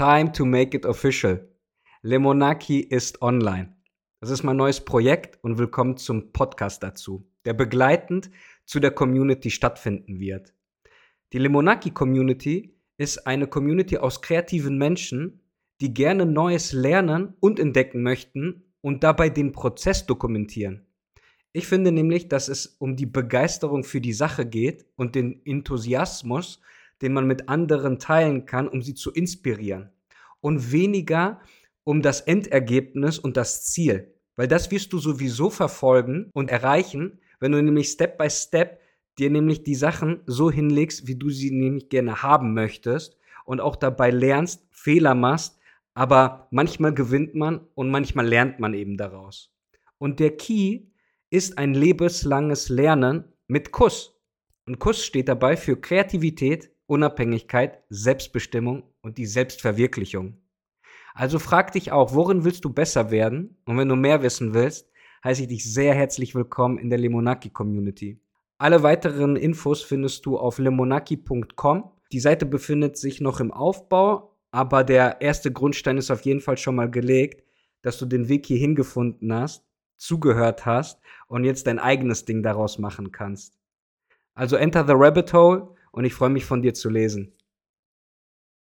Time to make it official. Lemonaki ist online. Das ist mein neues Projekt und willkommen zum Podcast dazu, der begleitend zu der Community stattfinden wird. Die Lemonaki Community ist eine Community aus kreativen Menschen, die gerne Neues lernen und entdecken möchten und dabei den Prozess dokumentieren. Ich finde nämlich, dass es um die Begeisterung für die Sache geht und den Enthusiasmus, den man mit anderen teilen kann, um sie zu inspirieren. Und weniger um das Endergebnis und das Ziel. Weil das wirst du sowieso verfolgen und erreichen, wenn du nämlich Step by Step dir nämlich die Sachen so hinlegst, wie du sie nämlich gerne haben möchtest und auch dabei lernst, Fehler machst, aber manchmal gewinnt man und manchmal lernt man eben daraus. Und der Key ist ein lebenslanges Lernen mit Kuss. Und Kuss steht dabei für Kreativität, Unabhängigkeit, Selbstbestimmung und die Selbstverwirklichung. Also frag dich auch, worin willst du besser werden? Und wenn du mehr wissen willst, heiße ich dich sehr herzlich willkommen in der Lemonaki Community. Alle weiteren Infos findest du auf lemonaki.com. Die Seite befindet sich noch im Aufbau, aber der erste Grundstein ist auf jeden Fall schon mal gelegt, dass du den Weg hierhin gefunden hast zugehört hast und jetzt dein eigenes Ding daraus machen kannst. Also enter the rabbit hole und ich freue mich von dir zu lesen.